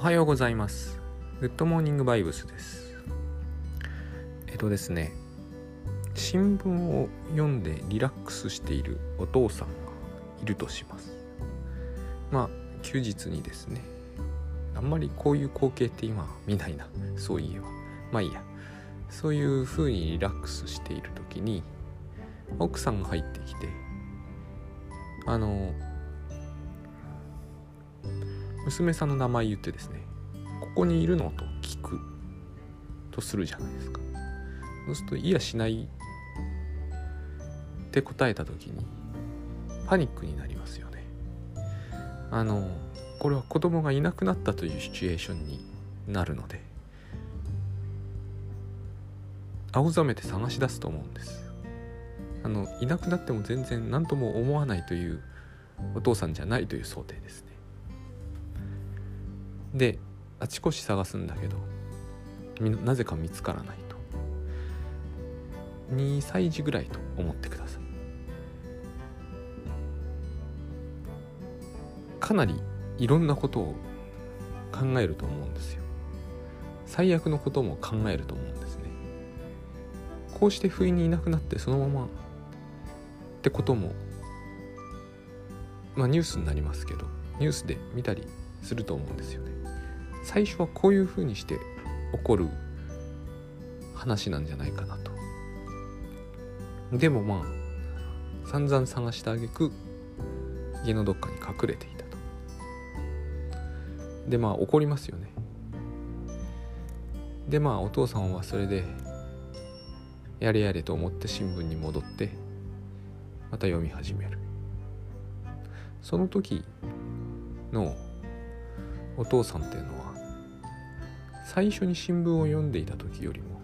おはようございます。グッドモーニングバイブスです。えっとですね新聞を読んでリラックスしているお父さんがいるとします。まあ休日にですねあんまりこういう光景って今見ないな。そういえば。まあいいや。そういう風にリラックスしている時に奥さんが入ってきてあの娘さんの名前言ってですね「ここにいるの?」と聞くとするじゃないですか。そうすると「いやしない」って答えた時にパニックになりますよね。あのこれは子供がいなくなったというシチュエーションになるので青ざめて探し出すと思うんです。あのいなくなっても全然何とも思わないというお父さんじゃないという想定ですね。であちこち探すんだけどなぜか見つからないと。2歳児ぐらいと思ってください。かなりいろんなことを考えると思うんですよ。最悪のことも考えると思うんですね。こうして不意にいなくなってそのままってこともまあニュースになりますけどニュースで見たりすると思うんですよね。最初はこういうふうにして起こる話なんじゃないかなと。でもまあ散々探してあげく家のどっかに隠れていたと。でまあ怒りますよね。でまあお父さんはそれでやれやれと思って新聞に戻ってまた読み始める。その時のお父さんっていうのは最初に新聞を読んでいた時よりも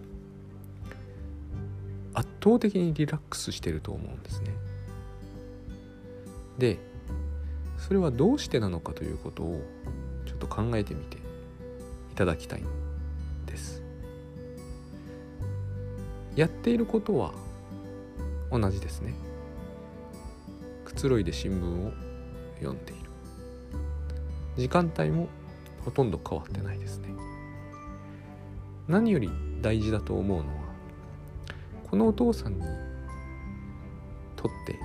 圧倒的にリラックスしてると思うんですね。でそれはどうしてなのかということをちょっと考えてみていただきたいんです。やっていることは同じですね。くつろいで新聞を読んでいる。時間帯もほとんど変わってないですね。何より大事だと思うのはこのお父さんにとって、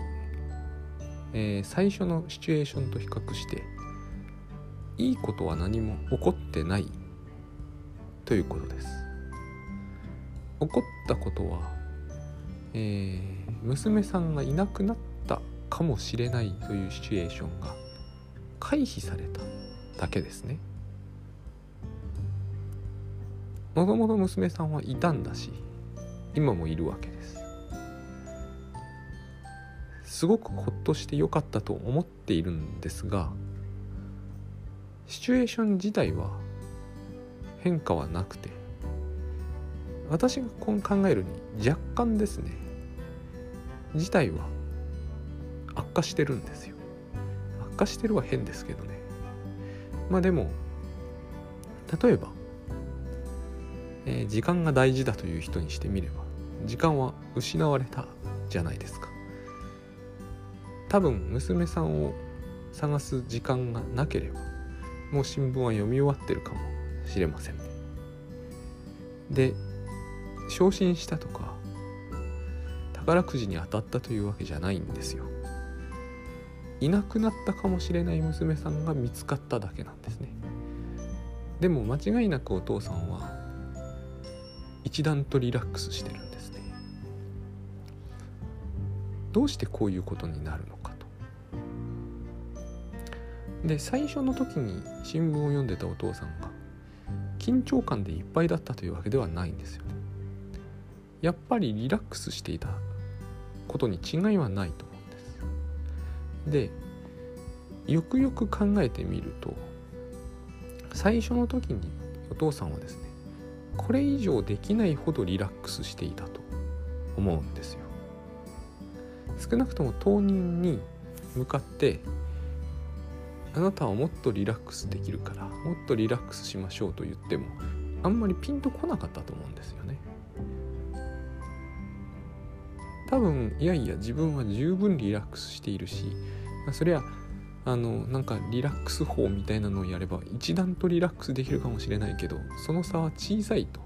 えー、最初のシチュエーションと比較していいことは何も起こってないということです起こったことは、えー、娘さんがいなくなったかもしれないというシチュエーションが回避されただけですね。もともと娘さんはいたんだし今もいるわけです。すごくほっとしてよかったと思っているんですがシチュエーション自体は変化はなくて私が考えるに若干ですね事態は悪化してるんですよ。悪化してるは変ですけどね。まあでも例えばえー、時間が大事だという人にしてみれば時間は失われたじゃないですか。多分娘さんを探す時間がなければもう新聞は読み終わってるかもしれません。ねで昇進したとか宝くじに当たったというわけじゃないんですよ。いなくなったかもしれない娘さんが見つかっただけなんですね。でも間違いなくお父さんは一段とリラックスしてるんですね。どうしてこういうことになるのかと。で最初の時に新聞を読んでたお父さんが緊張感でいっぱいだったというわけではないんですよ。ねやっぱりリラックスしていたことに違いはないと思うんです。でよくよく考えてみると最初の時にお父さんはですねこれ以上できないほどリラックスしていたと思うんですよ。少なくとも当人に向かってあなたはもっとリラックスできるからもっとリラックスしましょうと言ってもあんまりピンとこなかったと思うんですよね。多分いやいや自分は十分リラックスしているしそりゃあのなんかリラックス法みたいなのをやれば一段とリラックスできるかもしれないけどその差は小さいと。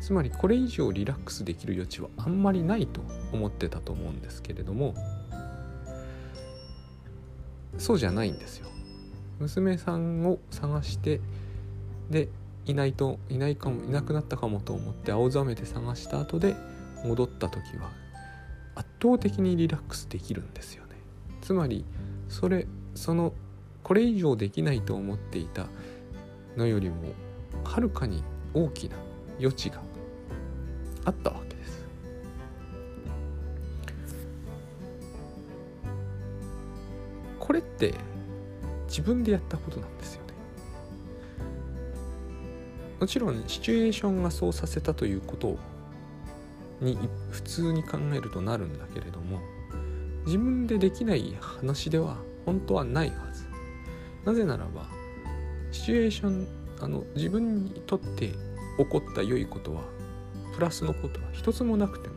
つまりこれ以上リラックスできる余地はあんまりないと思ってたと思うんですけれどもそうじゃないんですよ。娘さんを探してでいないといないかもいなくなったかもと思って青ざめて探した後で戻った時は圧倒的にリラックスできるんですよね。つまりそれそのこれ以上できないと思っていたのよりもはるかに大きな余地があったわけです。これって自分でやったことなんですよね。もちろんシチュエーションがそうさせたということに普通に考えるとなるんだけれども自分でできない話では本当はないはず。なぜならばシチュエーションあの自分にとって起こった良いことはプラスのことは一つもなくても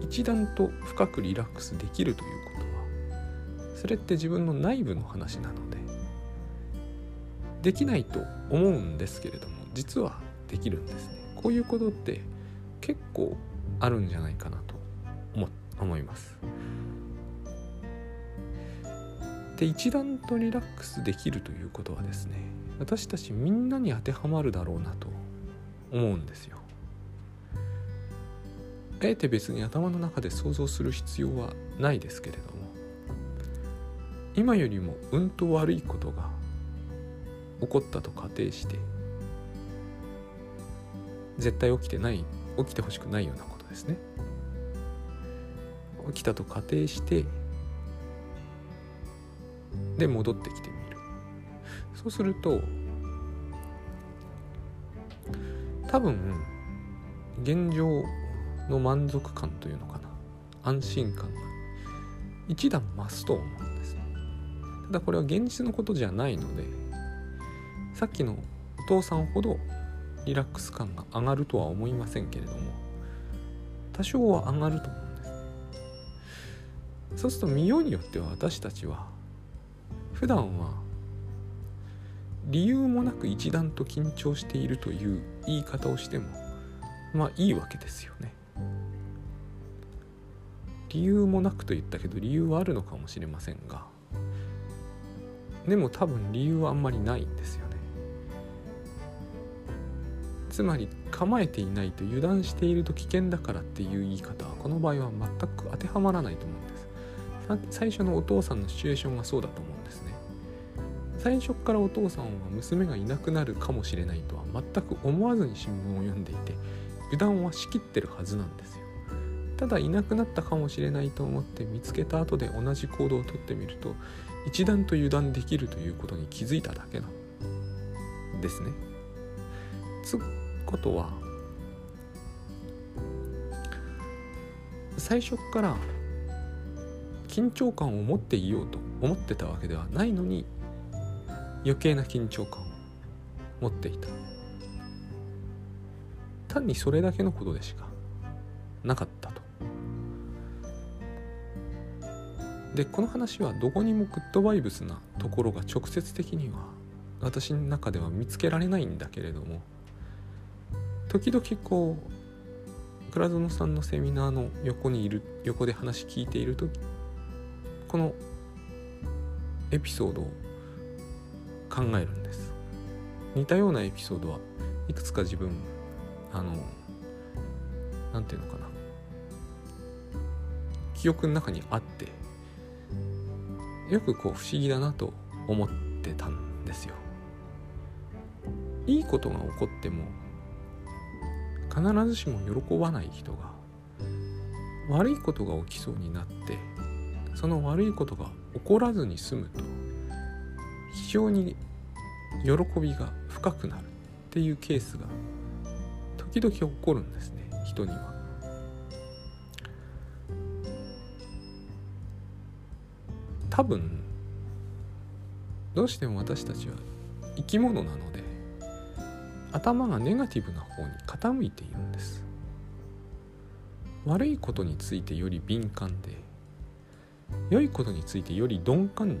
一段と深くリラックスできるということはそれって自分の内部の話なのでできないと思うんですけれども実はできるんですね。こういうことって結構あるんじゃないかなと思思います。で一段とリラックスできるということはですね私たちみんなに当てはまるだろうなと思うんですよ。あえて別に頭の中で想像する必要はないですけれども今よりもうんと悪いことが起こったと仮定して絶対起きてない起きてほしくないようなことですね。起きたと仮定してで戻ってきてみる。そうすると多分現状の満足感というのかな。安心感が。一段増すと思うんです。ただこれは現実のことじゃないのでさっきのお父さんほどリラックス感が上がるとは思いませんけれども多少は上がると思うんです。そうすると見ようによっては私たちは普段は理由もなく一段と緊張しているという言い方をしてもまあいいわけですよね。理由もなくと言ったけど理由はあるのかもしれませんがでも多分理由はあんまりないんですよね。つまり構えていないと油断していると危険だからっていう言い方はこの場合は全く当てはまらないと思うんです。最初のお父さんのシチュエーションがそうだと思う最初からお父さんは娘がいなくなるかもしれないとは全く思わずに新聞を読んでいて油断はしきってるはずなんですよただいなくなったかもしれないと思って見つけた後で同じ行動をとってみると一段と油断できるということに気づいただけなんですね。つことは最初から緊張感を持っていようと思ってたわけではないのに余計な緊張感を持っていた。単にそれだけのことでしかなかったと。でこの話はどこにもグッドバイブスなところが直接的には私の中では見つけられないんだけれども時々こう倉園さんのセミナーの横にいる横で話聞いているとこのエピソードを考えるんです。似たようなエピソードはいくつか自分あの何て言うのかな。記憶の中にあってよくこう不思議だなと思ってたんですよ。いいことが起こっても必ずしも喜ばない人が悪いことが起きそうになってその悪いことが起こらずに済むと非常に喜びが深くなるっていうケースが時々起こるんですね人には。多分どうしても私たちは生き物なので頭がネガティブな方に傾いているんです悪いことについてより敏感で良いことについてより鈍感に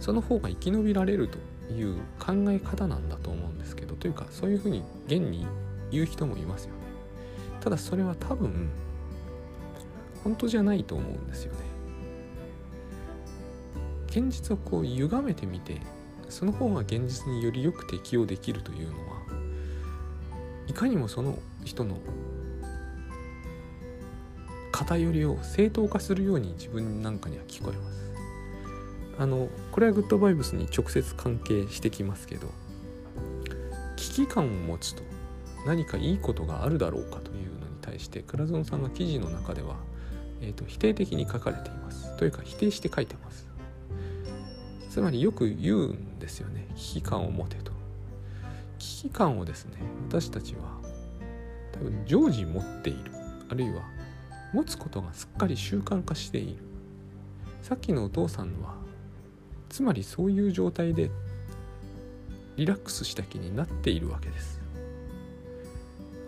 その方が生き延びられるという考え方なんだと思うんですけどというかそういうふうに現に言う人もいますよね。ただそれは多分本当じゃないと思うんですよね。現実をこう歪めてみてその方が現実によりよく適応できるというのはいかにもその人の偏りを正当化するように自分なんかには聞こえます。あのこれはグッドバイブスに直接関係してきますけど危機感を持つと何かいいことがあるだろうかというのに対して倉園さんが記事の中では、えーと、否定的に書かれています。というか否定して書いてます。つまりよく言うんですよね。危機感を持てと。危機感をですね私たちは多分常時持っている。あるいは持つことがすっかり習慣化している。さっきのお父さんはつまりそういう状態でリラックスした気になっているわけです。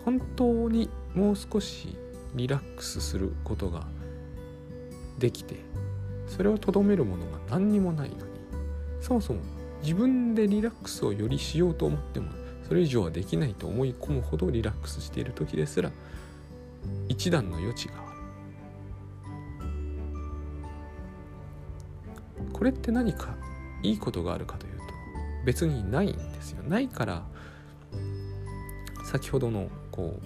本当にもう少しリラックスすることができてそれをとどめるものが何にもないのにそもそも自分でリラックスをよりしようと思ってもそれ以上はできないと思い込むほどリラックスしている時ですら一段の余地がこれって何かいいことがあるかというと別にないんですよないから先ほどのこ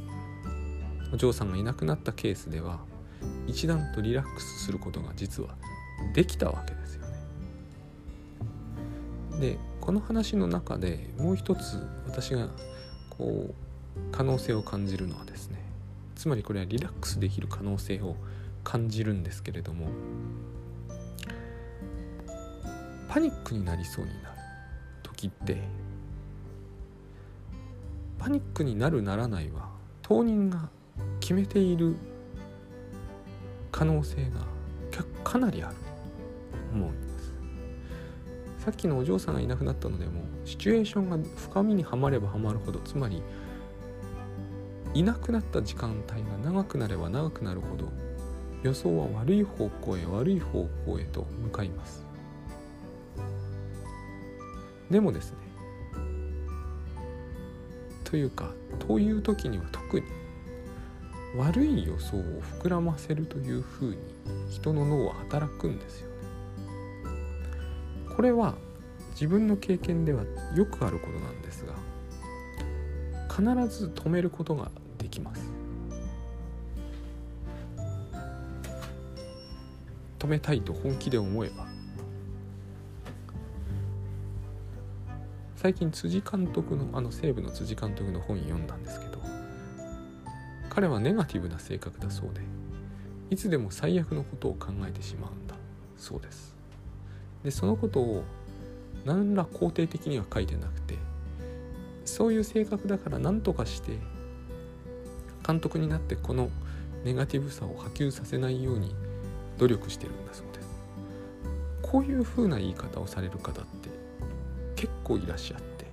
うお嬢さんがいなくなったケースでは一段とリラックスすることが実はできたわけですよね。でこの話の中でもう一つ私がこう可能性を感じるのはですねつまりこれはリラックスできる可能性を感じるんですけれどもパニックになりそうになる時ってパニックになるならないは当人が決めている可能性がかなりある。と思います。さっきのお嬢さんがいなくなったのでもシチュエーションが深みにはまればはまるほどつまりいなくなった時間帯が長くなれば長くなるほど予想は悪い方向へ悪い方向へと向かいます。でもですねというかという時には特に悪い予想を膨らませるというふうに人の脳は働くんですよね。これは自分の経験ではよくあることなんですが必ず止めることができます。止めたいと本気で思えば最近辻監督のあの西武の辻監督の本読んだんですけど彼はネガティブな性格だそうでいつでも最悪のことを考えてしまうんだそうです。でそのことを何ら肯定的には書いてなくてそういう性格だから何とかして監督になってこのネガティブさを波及させないように努力してるんだそうです。こういうふうな言い方をされる方って結構いらっしゃって。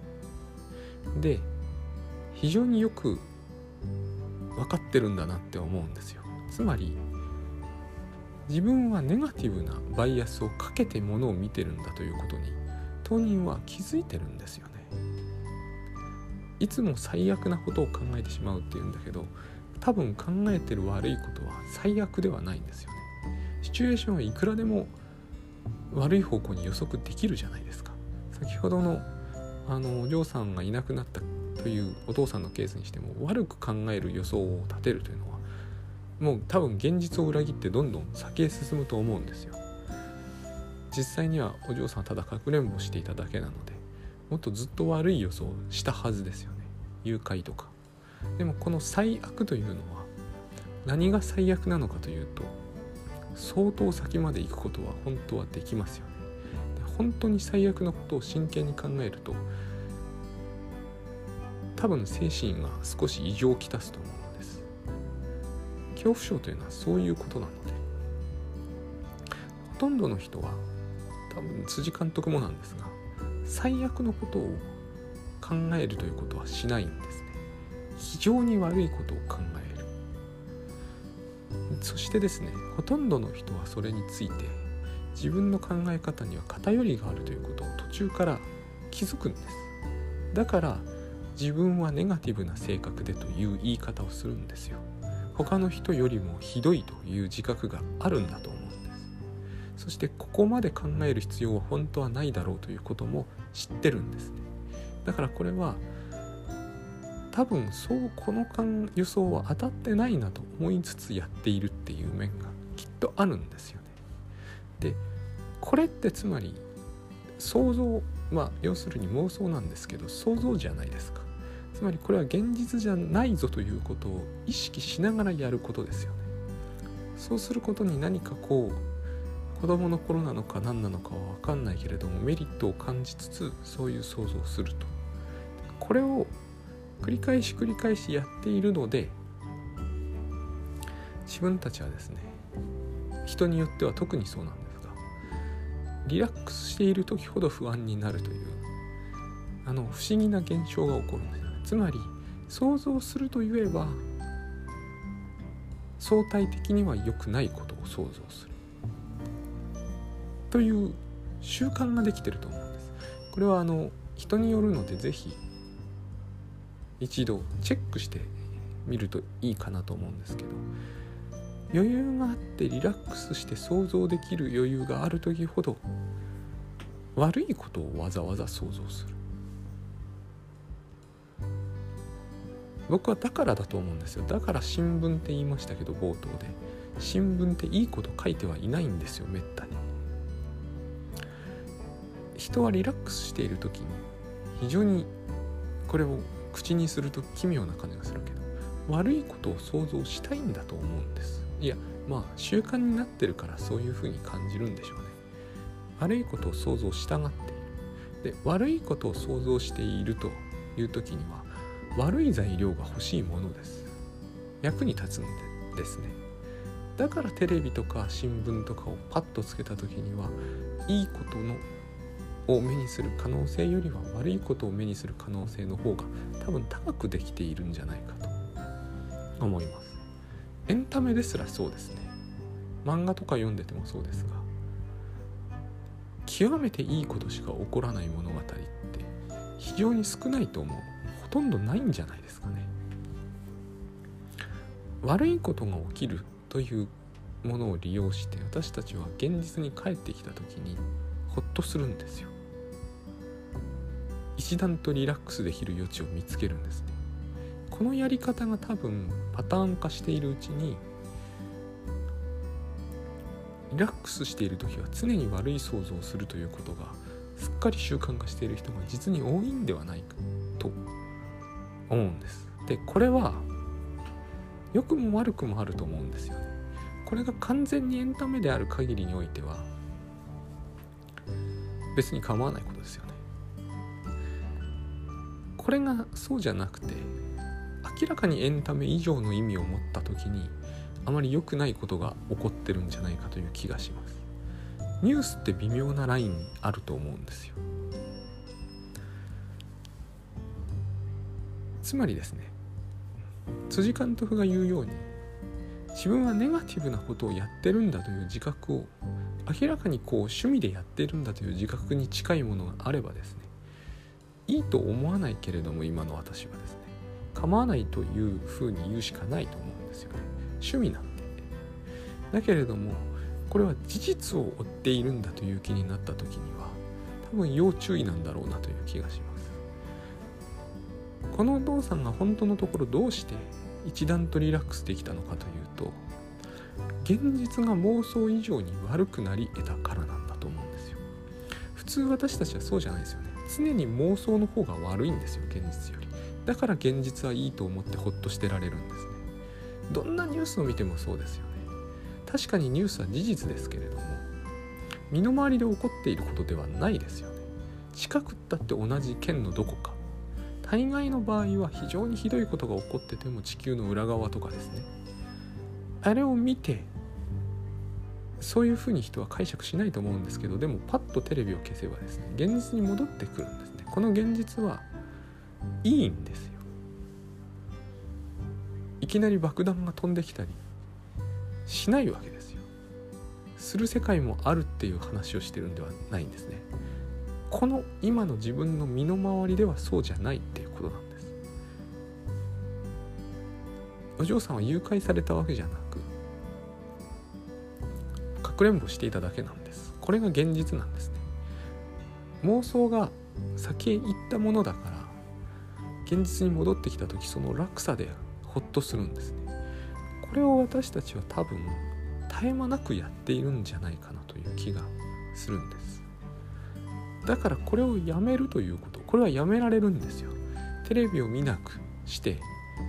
で非常によく分かってるんだなって思うんですよ。つまり自分はネガティブなバイアスをかけてものを見てるんだということに当人は気づいてるんですよね。いつも最悪なことを考えてしまうっていうんだけど多分考えてる悪いことは最悪ではないんですよね。シチュエーションはいくらでも悪い方向に予測できるじゃないですか。先ほどのあのお嬢さんがいなくなったというお父さんのケースにしても悪く考える予想を立てるというのはもう多分現実を裏切ってどんどん先へ進むと思うんですよ。実際にはお嬢さんはただかくれんぼしていただけなのでもっとずっと悪い予想をしたはずですよね。誘拐とか。でもこの最悪というのは何が最悪なのかというと相当先まで行くことは本当はできますよ本当に最悪のことを真剣に考えると多分精神が少し異常をきたすと思うのです。恐怖症というのはそういうことなのでほとんどの人は多分辻監督もなんですが最悪のことを考えるということはしないんですね。非常に悪いことを考える。そしてですねほとんどの人はそれについて自分の考え方には偏りがあるということを途中から気づくんです。だから自分はネガティブな性格でという言い方をするんですよ。他の人よりもひどいという自覚があるんだと思うんです。そしてここまで考える必要は本当はないだろうということも知ってるんですね。だからこれは多分そうこの輸送は当たってないなと思いつつやっているっていう面がきっとあるんですよね。でこれってつまり想像まあ要するに妄想なんですけど想像じゃないですか。つまりこれは現実じゃないぞということを意識しながらやることですよね。そうすることに何かこう子供の頃なのか何なのかは分かんないけれどもメリットを感じつつそういう想像をすると。これを繰り返し繰り返しやっているので自分たちはですね人によっては特にそうなんです。リラックスしている時ほど不安になるというあの不思議な現象が起こるんですつまり想像するといえば相対的には良くないことを想像する。という習慣ができてると思うんです。これはあの人によるので是非一度チェックしてみるといいかなと思うんですけど余裕があってリラックスして想像できる余裕がある時ほど悪いことをわざわざ想像する。僕はだからだと思うんですよ。だから新聞って言いましたけど冒頭で。新聞っていいこと書いてはいないんですよめったに。人はリラックスしている時に非常にこれを口にすると奇妙な感じがするけど悪いことを想像したいんだと思うんです。いやまあ習慣になってるからそういうふうに感じるんでしょうね。悪いことを想像したがっている。で悪いことを想像しているという時には悪い材料が欲しいものです。役に立つんですね。だからテレビとか新聞とかをパッとつけた時にはいいことのを目にする可能性よりは悪いことを目にする可能性の方が多分高くできているんじゃないかと思います。エンタメですらそうですね。漫画とか読んでてもそうですが極めていいことしか起こらない物語って非常に少ないと思う。ほとんどないんじゃないですかね。悪いことが起きるというものを利用して私たちは現実に帰ってきた時にほっとするんですよ。一段とリラックスできる余地を見つけるんですね。このやり方が多分パターン化しているうちにリラックスしている時は常に悪い想像をするということがすっかり習慣化している人が実に多いんではないかと思うんです。でこれは良くも悪くもあると思うんですよ。ねこれが完全にエンタメである限りにおいては別に構わないことですよね。これがそうじゃなくて明らかにエンタメ以上の意味を持った時にあまり良くないことが起こってるんじゃないかという気がします。ニュースって微妙なラインにあると思うんですよ。つまりですね辻監督が言うように自分はネガティブなことをやってるんだという自覚を明らかにこう趣味でやってるんだという自覚に近いものがあればですねいいと思わないけれども今の私はですね構わないというふうに言うしかないと思うんですよ。ね趣味なんで。だけれどもこれは事実を追っているんだという気になった時には多分要注意なんだろうなという気がします。このお父さんが本当のところどうして一段とリラックスできたのかというと現実が妄想以上に悪くなり得たからなんだと思うんですよ。普通私たちはそうじゃないですよね。常に妄想の方が悪いんですよ現実より。だから現実はいいと思ってほっとしてられるんですね。どんなニュースを見てもそうですよね。確かにニュースは事実ですけれども身の回りで起こっていることではないですよね。近くったって同じ県のどこか。大概の場合は非常にひどいことが起こってても地球の裏側とかですね。あれを見てそういうふうに人は解釈しないと思うんですけどでもパッとテレビを消せばですね現実に戻ってくるんですね。この現実はいいんですよ。いきなり爆弾が飛んできたりしないわけですよ。する世界もあるっていう話をしてるんではないんですね。この今の自分の身の回りではそうじゃないっていうことなんです。お嬢さんは誘拐されたわけじゃなくかくれんぼしていただけなんです。これが現実なんですね。妄想が先へ行ったものだから現実に戻ってきた時その落差でホッとするんですね。これを私たちは多分絶え間なくやっているんじゃないかなという気がするんです。だからこれをやめるということこれはやめられるんですよ。テレビを見なくして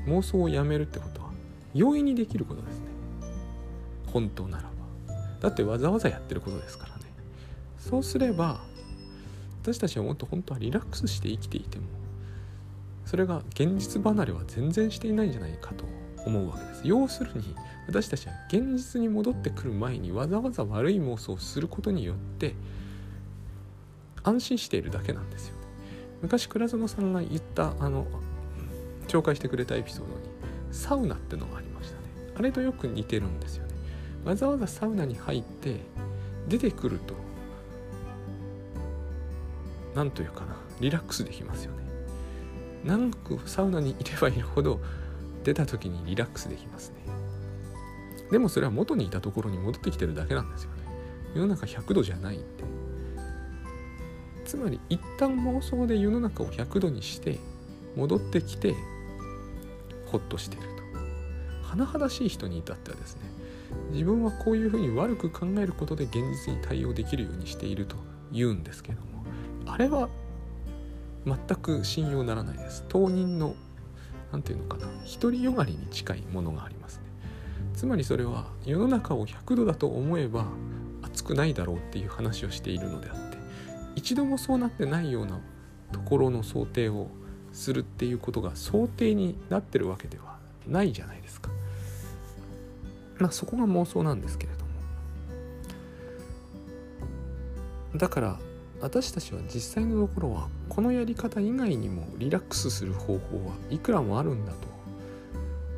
妄想をやめるってことは容易にできることですね。本当ならば。だってわざわざやってることですからね。そうすれば私たちはもっと本当はリラックスして生きていてもそれが現実離れは全然していないんじゃないかと思うわけです。要するに私たちは現実に戻ってくる前にわざわざ悪い妄想をすることによって安心しているだけなんですよ。昔倉園さんが言ったあの紹介してくれたエピソードにサウナってのがありましたね。あれとよく似てるんですよね。わざわざサウナに入って出てくると何というかなリラックスできますよね。長くサウナにいればいるほど出た時にリラックスできますね。でもそれは元にいたところに戻ってきてるだけなんですよね。世の中100度じゃないんでつまり一旦妄想で世の中を100度にして戻ってきてホッとしてると。甚だしい人に至ってはですね自分はこういうふうに悪く考えることで現実に対応できるようにしていると言うんですけどもあれは全く信用ならないです。当人の何て言うのかな独りよがりに近いものがありますね。つまりそれは世の中を100度だと思えば熱くないだろうっていう話をしているのであって一度もそうなってないようなところの想定をするっていうことが想定になってるわけではないじゃないですか。まあそこが妄想なんですけれども。だから私たちは実際のところはこのやり方以外にもリラックスする方法はいくらもあるんだと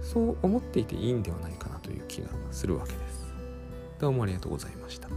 そう思っていていいんではないかなという気がするわけです。どうもありがとうございました。